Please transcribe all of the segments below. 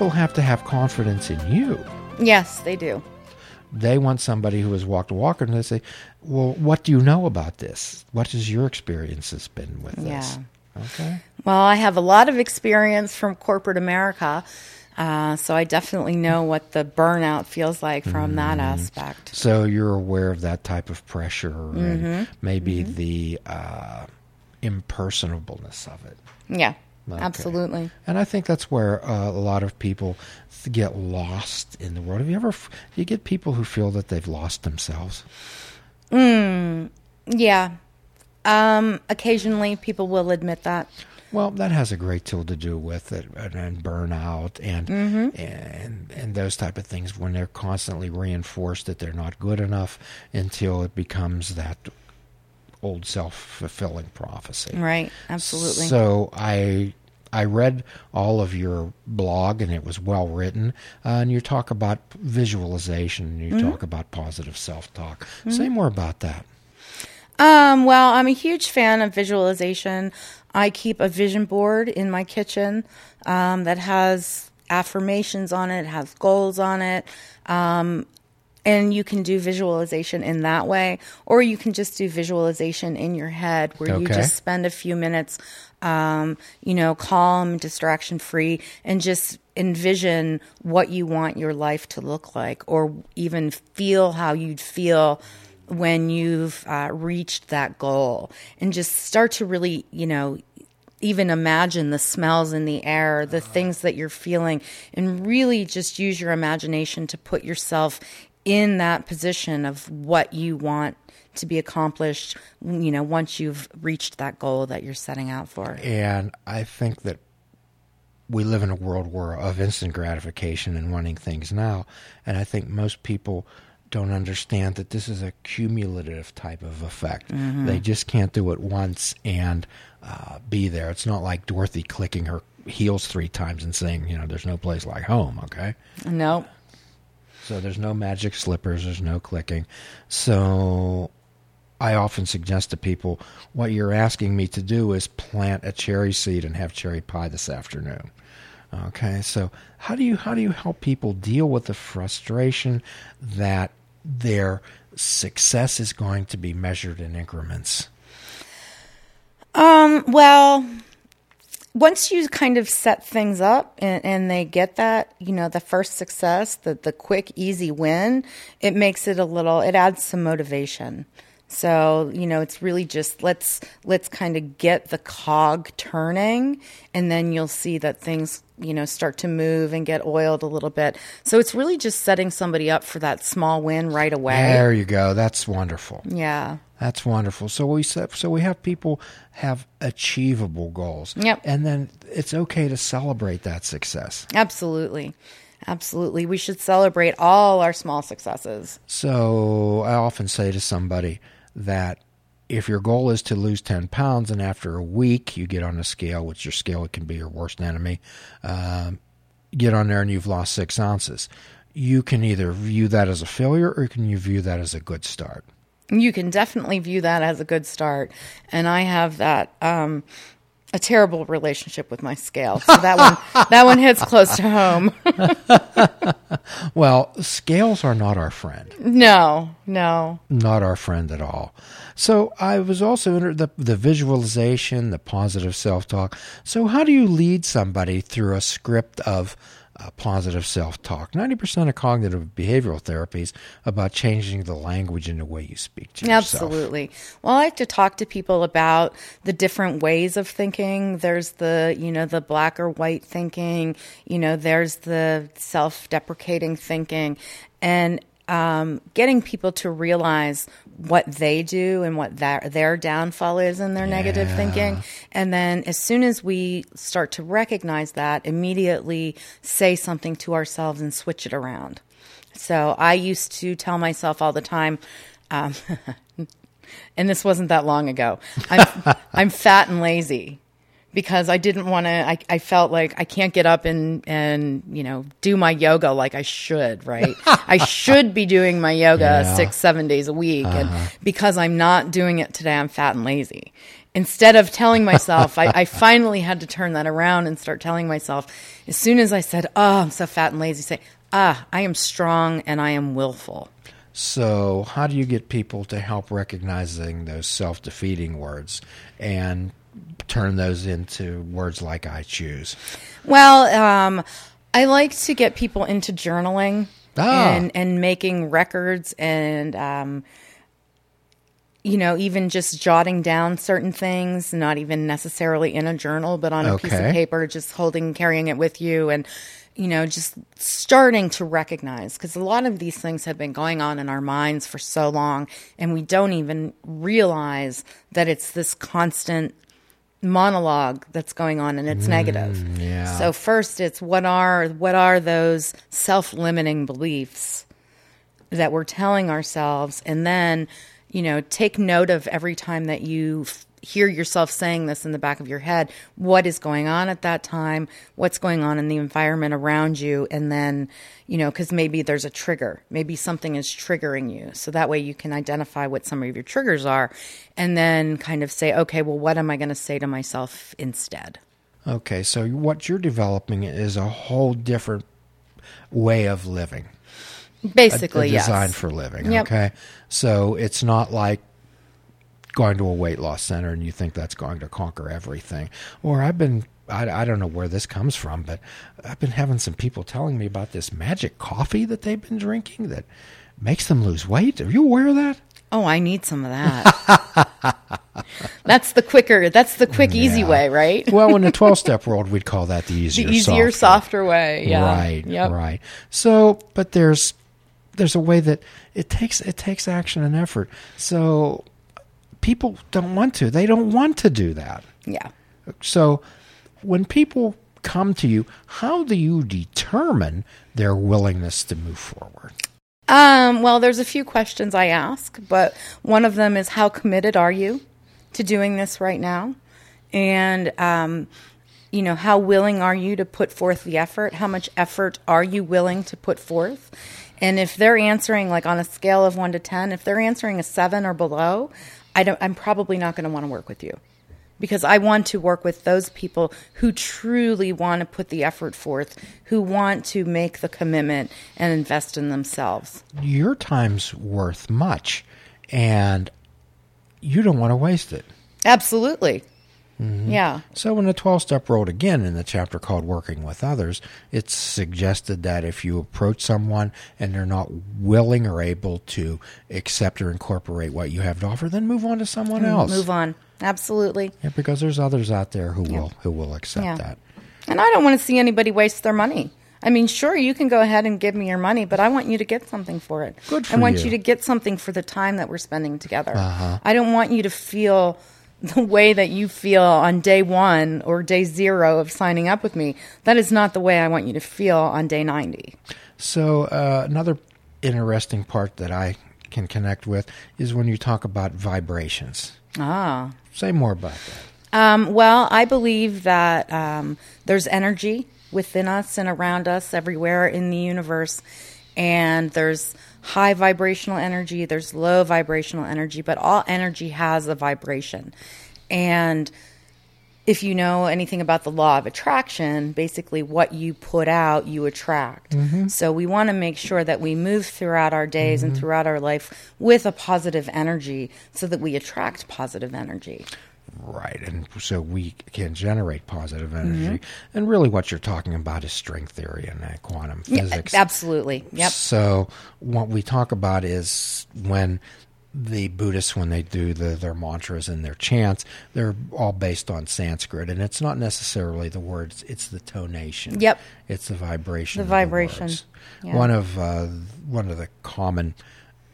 people have to have confidence in you. Yes, they do. They want somebody who has walked a walk and they say, Well, what do you know about this? What has your experiences been with this? Yeah. Okay. Well, I have a lot of experience from corporate America. Uh, so I definitely know what the burnout feels like from that aspect. So you're aware of that type of pressure Mm-hmm. and maybe the uh, impersonableness of it. Yeah, Okay. absolutely. And I think that's where uh, a lot of people th- get lost in the world. Have you ever, f- you get people who feel that they've lost themselves? Yeah. Um, occasionally people will admit that. Well, that has a great deal to do with it, and, and burnout, and Mm-hmm. and and those type of things when they're constantly reinforced that they're not good enough until it becomes that old self fulfilling prophecy. Right. Absolutely. So I I read all of your blog and it was well written. Uh, and you talk about visualization and you Mm-hmm. talk about positive self talk. Say more about that. Um, well, I'm a huge fan of visualization. I keep a vision board in my kitchen um, that has affirmations on it, has goals on it. Um, and you can do visualization in that way, or you can just do visualization in your head where you just spend a few minutes, um, you know, calm, distraction free, and just envision what you want your life to look like, or even feel how you'd feel when you've uh, reached that goal. And just start to really, you know, even imagine the smells in the air, the things that you're feeling, and really just use your imagination to put yourself in that position of what you want to be accomplished, you know, once you've reached that goal that you're setting out for. And I think that we live in a world where of instant gratification and wanting things now. And I think most people don't understand that this is a cumulative type of effect. They just can't do it once and uh, be there. It's not like Dorothy clicking her heels three times and saying, you know, there's no place like home, okay? No. So there's no magic slippers, there's no clicking. So I often suggest to people what you're asking me to do is plant a cherry seed and have cherry pie this afternoon. Okay? So how do you how do you help people deal with the frustration that their success is going to be measured in increments? Um, well, once you kind of set things up and, and they get that, you know, the first success, the, the quick, easy win, it makes it a little, it adds some motivation. So, you know, it's really just let's let's kind of get the cog turning and then you'll see that things, you know, start to move and get oiled a little bit. So it's really just setting somebody up for that small win right away. There you go. That's wonderful. Yeah. That's wonderful. So we set, so we have people have achievable goals. Yep. And then it's okay to celebrate that success. Absolutely. Absolutely. We should celebrate all our small successes. So I often say to somebody that if your goal is to lose 10 pounds and after a week you get on a scale, which your scale it can be your worst enemy, um, get on there and you've lost six ounces, you can either view that as a failure or can you view that as a good start. You can definitely view that as a good start. And I have that um, a terrible relationship with my scale. So that one that one hits close to home. Well, scales are not our friend. no, no. not our friend at all. So I was also into the the visualization, the positive self talk. So how do you lead somebody through a script of uh, positive self talk? Ninety percent of cognitive behavioral therapies about changing the language and the way you speak to yourself. Absolutely. Well, I like to talk to people about the different ways of thinking. There's the, you know, the black or white thinking, you know, there's the self deprecating thinking, and um, getting people to realize what they do and what their, their downfall is in their negative thinking. And then as soon as we start to recognize that, immediately say something to ourselves and switch it around. So I used to tell myself all the time, um, and this wasn't that long ago. I'm I'm fat and lazy because I didn't want to. I, I felt like I can't get up and and you know do my yoga like I should. Right? I should be doing my yoga Yeah. six seven days a week, and because I'm not doing it today, I'm fat and lazy. instead of telling myself, I, I finally had to turn that around and start telling myself, as soon as I said, "Oh, I'm so fat and lazy," say, "Ah, I am strong and I am willful." So, how do you get people to help recognizing those self defeating words and turn those into words like I choose? Well, um, I like to get people into journaling Ah. and, and making records and, um, you know, even just jotting down certain things, not even necessarily in a journal, but on a piece of paper, just holding, carrying it with you and, you know, just starting to recognize because a lot of these things have been going on in our minds for so long and we don't even realize that it's this constant monologue that's going on and it's negative. Mm, yeah. So first it's what are what are those self-limiting beliefs that we're telling ourselves and then, you know, take note of every time that you f- hear yourself saying this in the back of your head, what is going on at that time, what's going on in the environment around you and then, you know, cuz maybe there's a trigger. Maybe something is triggering you. So that way you can identify what some of your triggers are and then kind of say, okay, well what am I going to say to myself instead? Okay, so what you're developing is a whole different way of living. Basically, a design yes. for living. Yep. Okay, so it's not like going to a weight loss center and you think that's going to conquer everything. Or I've been. I, I don't know where this comes from, but I've been having some people telling me about this magic coffee that they've been drinking that makes them lose weight. Are you aware of that? Oh, I need some of that. that's the quicker. That's the quick, easy way, right? Well, in the 12 step world, we'd call that the easier, the easier, softer way. Yeah. Right, Yep. right. So, but there's there's a way that it takes it takes action and effort. So people don't want to. They don't want to do that. Yeah. So when people come to you, how do you determine their willingness to move forward? Um, well, there's a few questions I ask, but one of them is how committed are you to doing this right now? And, um, you know, how willing are you to put forth the effort? How much effort are you willing to put forth? And if they're answering like on a scale of one to 10, if they're answering a seven or below, I don't, I'm probably not going to want to work with you because I want to work with those people who truly want to put the effort forth, who want to make the commitment and invest in themselves. Your time's worth much, and you don't want to waste it. Absolutely. Mm-hmm. Yeah. So, in the 12 step road, again, in the chapter called Working with Others, it's suggested that if you approach someone and they're not willing or able to accept or incorporate what you have to offer, then move on to someone mm-hmm. else. Move on. Absolutely. Yeah, because there's others out there who will who will accept Yeah. that. And I don't want to see anybody waste their money. I mean, sure, you can go ahead and give me your money, but I want you to get something for it. Good for I want you. you to get something for the time that we're spending together. Uh-huh. I don't want you to feel the way that you feel on day one or day zero of signing up with me. That is not the way I want you to feel on day 90. So, uh, another interesting part that I can connect with is when you talk about vibrations. Ah. Say more about that. Um, well, I believe that um, there's energy within us and around us everywhere in the universe. And there's high vibrational energy, there's low vibrational energy, but all energy has a vibration. And if you know anything about the law of attraction, basically what you put out, you attract. Mm-hmm. So we want to make sure that we move throughout our days and mm-hmm. throughout our life with a positive energy so that we attract positive energy. Right, and so we can generate positive Mm-hmm. energy. And really, what you're talking about is string theory and uh, quantum Yeah, physics. absolutely. Yep. So, what we talk about is when the Buddhists, when they do the, their mantras and their chants, they're all based on Sanskrit, and it's not necessarily the words; it's the tonation. Yep. it's the vibration. The vibration. words. Yeah. One of uh, one of the common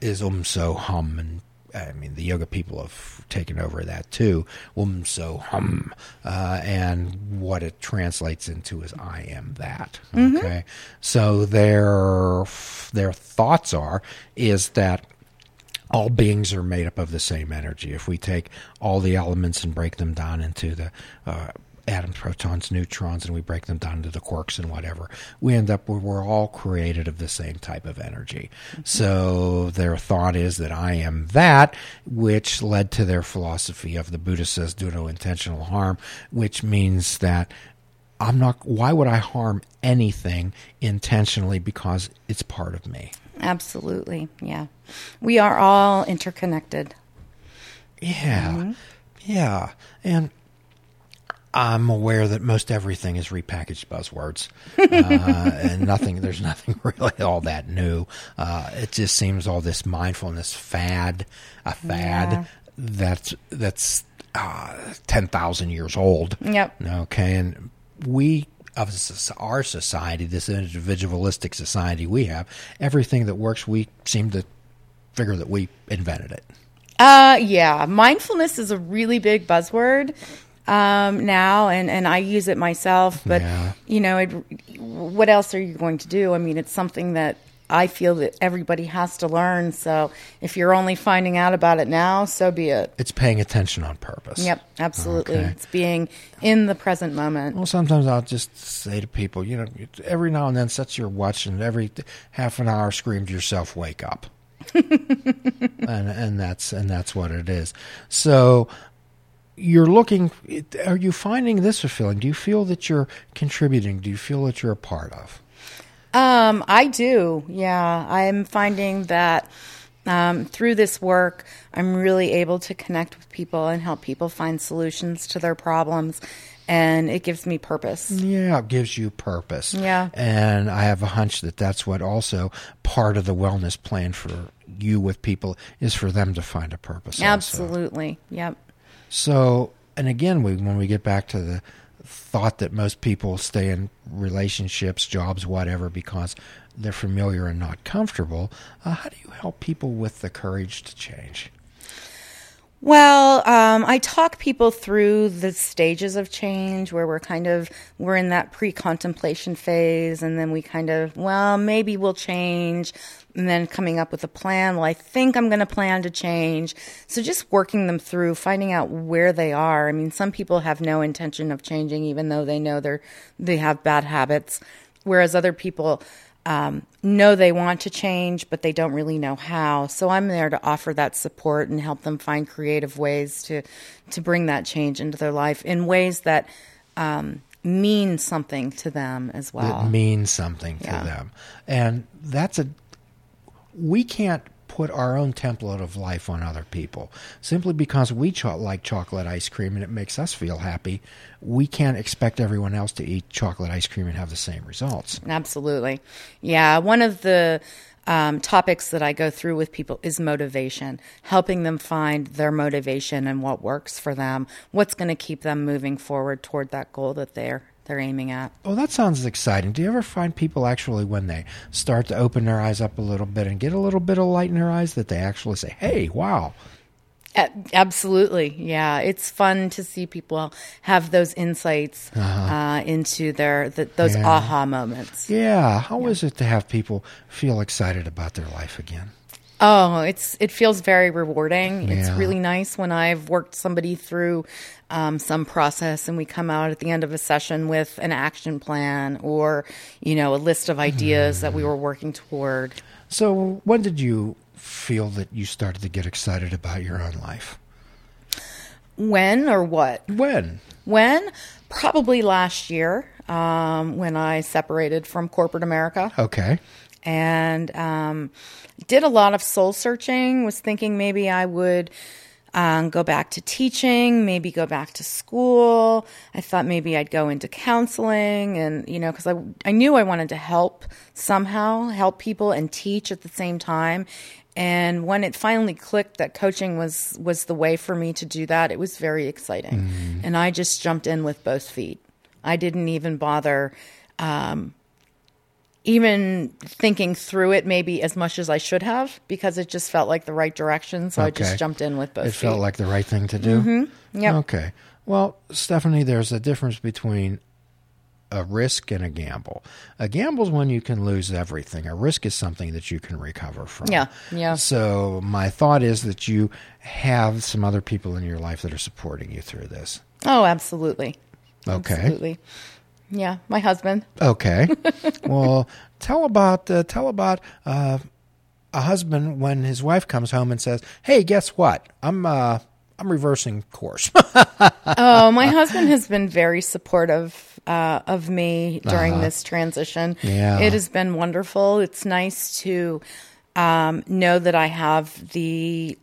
is um so hum and. I mean, the yoga people have taken over that too. Um so hum, uh, and what it translates into is "I am that." Okay, so their their thoughts are is that all beings are made up of the same energy. If we take all the elements and break them down into the uh, atoms, protons, neutrons, and we break them down into the quarks and whatever. We end up where we're all created of the same type of energy. Mm-hmm. So their thought is that I am that, which led to their philosophy of the Buddha says do no intentional harm, which means that I'm not, why would I harm anything intentionally because it's part of me? Absolutely. Yeah. We are all interconnected. Yeah. Mm-hmm. Yeah. And I'm aware that most everything is repackaged buzzwords, uh, and nothing. There's nothing really all that new. Uh, it just seems all this mindfulness fad, a fad Yeah. that's that's uh, ten thousand years old. Yep. Okay, and we of our society, this individualistic society we have, everything that works, we seem to figure that we invented it. Uh, yeah. Mindfulness is a really big buzzword um, now, and, and I use it myself. But Yeah. you know, it, what else are you going to do? I mean, it's something that I feel that everybody has to learn. So if you're only finding out about it now, so be it. It's paying attention on purpose. Yep, absolutely. Okay. It's being in the present moment. Well, sometimes I'll just say to people, you know, every now and then set your watch and every half an hour scream to yourself, "Wake up," and and that's and that's what it is. So you're looking. Are you finding this fulfilling? Do you feel that you're contributing? Do you feel that you're a part of? Um, I do. Yeah, I'm finding that um, through this work, I'm really able to connect with people and help people find solutions to their problems, and it gives me purpose. Yeah, it gives you purpose. Yeah. And I have a hunch that that's what also part of the wellness plan for you with people is for them to find a purpose. also. Absolutely. Yep. So, and again, we, when we get back to the thought that most people stay in relationships, jobs, whatever, because they're familiar and not comfortable, uh, how do you help people with the courage to change? Well, um, I talk people through the stages of change where we're kind of we're in that pre-contemplation phase, and then we kind of well maybe we'll change, and then coming up with a plan. Well, I think I'm going to plan to change. So just working them through, finding out where they are. I mean, some people have no intention of changing, even though they know they're they have bad habits, whereas other people um, know they want to change, but they don't really know how. So I'm there to offer that support and help them find creative ways to to bring that change into their life in ways that um, mean something to them as well. that means something to Yeah. them. And that's a we can't put our own template of life on other people simply because we cho- like chocolate ice cream and it makes us feel happy. We can't expect everyone else to eat chocolate ice cream and have the same results. Absolutely. Yeah. One of the um, topics that I go through with people is motivation, helping them find their motivation and what works for them, what's going to keep them moving forward toward that goal that they're they're aiming at. Oh, that sounds exciting. Do you ever find people actually, when they start to open their eyes up a little bit and get a little bit of light in their eyes, that they actually say, hey, wow, Absolutely, yeah. It's fun to see people have those insights uh into their the, those Yeah. aha moments. yeah, how is it to have people feel excited about their life again? Oh, it's it feels very rewarding. It's really nice when I've worked somebody through um, some process and we come out at the end of a session with an action plan or you know a list of ideas that we were working toward. So, when did you feel that you started to get excited about your own life? When or what? When? When? Probably last year um, when I separated from corporate America. Okay. And um, did a lot of soul searching. Was thinking maybe I would um, go back to teaching, maybe go back to school. I thought maybe I'd go into counseling, and you know, because I I knew I wanted to help somehow, help people and teach at the same time. And when it finally clicked that coaching was was the way for me to do that, it was very exciting, and I just jumped in with both feet. I didn't even bother even thinking through it maybe as much as I should have because it just felt like the right direction. So I just jumped in with both It feet. felt like the right thing to do? Mm-hmm. Yep. Okay. Well, Stephanie, there's a difference between a risk and a gamble. A gamble is when you can lose everything. A risk is something that you can recover from. Yeah, yeah. So my thought is that you have some other people in your life that are supporting you through this. Oh, absolutely. Okay. Absolutely. Yeah, my husband. Okay. well, tell about uh, tell about uh, a husband when his wife comes home and says, "Hey, guess what? I'm uh, I'm reversing course." oh, my husband has been very supportive uh, of me during this transition. Uh-huh. Yeah. It has been wonderful. It's nice to um, know that I have the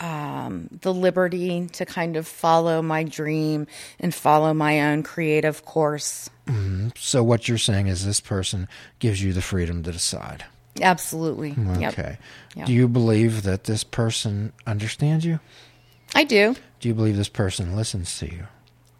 um, the liberty to kind of follow my dream and follow my own creative course. so what you're saying is this person gives you the freedom to decide. Absolutely. Okay. Yep. Do you believe that this person understands you? I do Do you believe this person listens to you?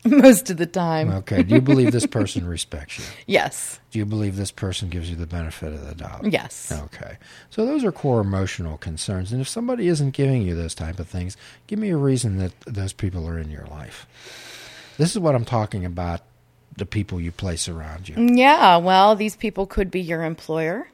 most of the time. Okay. Do you believe this person respects you? Yes. Do you believe this person gives you the benefit of the doubt? Yes. Okay. So those are core emotional concerns. And if somebody isn't giving you those type of things, give me a reason that those people are in your life. This is what I'm talking about the people you place around you. Yeah, well, these people could be your employer.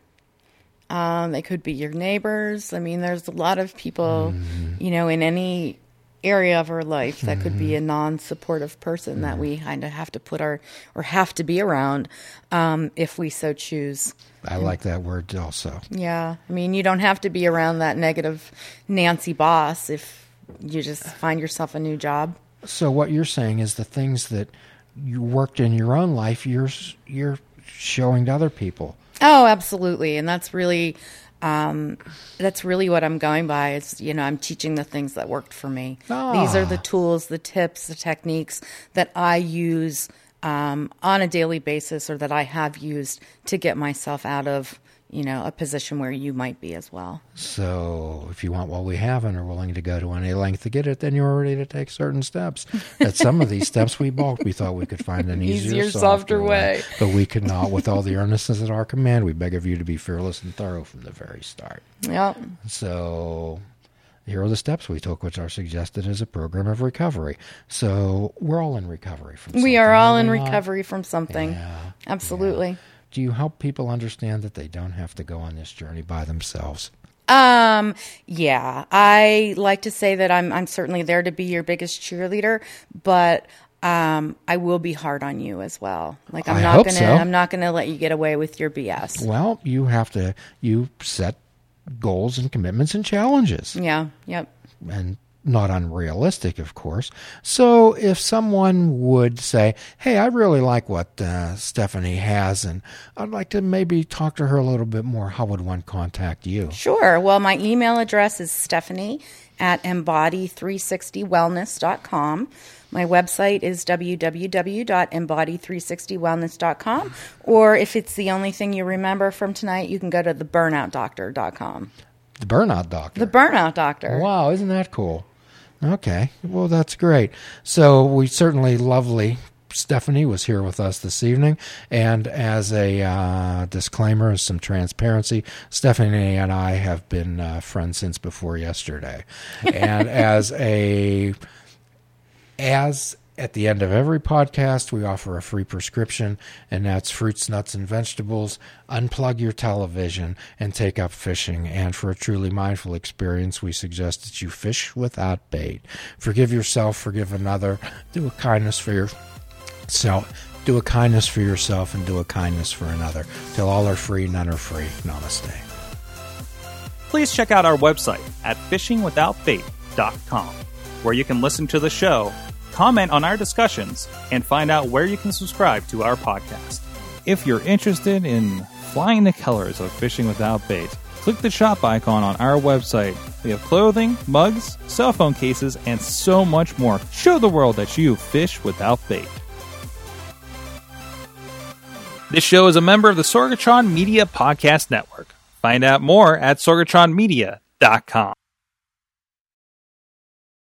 Um, they could be your neighbors. I mean, there's a lot of people, you know, in any area of our life that could be a non-supportive person that we kind of have to put our or have to be around um, if we so choose. I like that word also. Yeah, I mean, you don't have to be around that negative Nancy boss if you just find yourself a new job. So what you're saying is the things that you worked in your own life, you're you're showing to other people. Oh, absolutely, and that's really um, that's really what I'm going by. Is you know I'm teaching the things that worked for me. These are the tools, the tips, the techniques that I use um, on a daily basis, or that I have used to get myself out of you know a position where you might be as well. So if you want what we have and are willing to go to any length to get it, then you're ready to take certain steps. At some of these steps we balked. We thought we could find an easier, Easier, softer way. But we could not. With all the earnestness at our command, we beg of you to be fearless and thorough from the very start. Yeah, So here are the steps we took, which are suggested as a program of recovery. So we're all in recovery from we are something, all in recovery from something. Yeah. Absolutely. Do you help people understand that they don't have to go on this journey by themselves? Um, yeah, I like to say that I'm I'm certainly there to be your biggest cheerleader, but um, I will be hard on you as well. Like I'm I not gonna so. I'm not gonna let you get away with your BS. Well, you have to you set goals and commitments and challenges Yeah. Yep. and not unrealistic, of course. So if someone would say, "Hey, I really like what uh, Stephanie has, and I'd like to maybe talk to her a little bit more," how would one contact you? Sure. Well, my email address is Stephanie at embody360wellness.com. My website is www.embody360wellness.com. Or if it's the only thing you remember from tonight, you can go to theburnoutdoctor.com. The Burnout Doctor. The Burnout Doctor. Wow, isn't that cool? Okay, well, that's great. So, we certainly lovely. Stephanie was here with us this evening, and as a uh, disclaimer, as some transparency, Stephanie and I have been uh, friends since before yesterday, and as a as at the end of every podcast, we offer a free prescription, and that's fruits, nuts, and vegetables. Unplug your television and take up fishing. And for a truly mindful experience, we suggest that you fish without bait. Forgive yourself, forgive another, do a kindness for yourself. Do a kindness for yourself and do a kindness for another. Till all are free, none are free. Namaste. please check out our website at fishingwithoutbait.com, where you can listen to the show, comment on our discussions, and find out where you can subscribe to our podcast. If you're interested in flying the colors of Fishing Without Bait, click the shop icon on our website. We have clothing, mugs, cell phone cases, and so much more. Show the world that you fish without bait. This show is a member of the Sorgatron Media Podcast Network. Find out more at sorgatronmedia.com.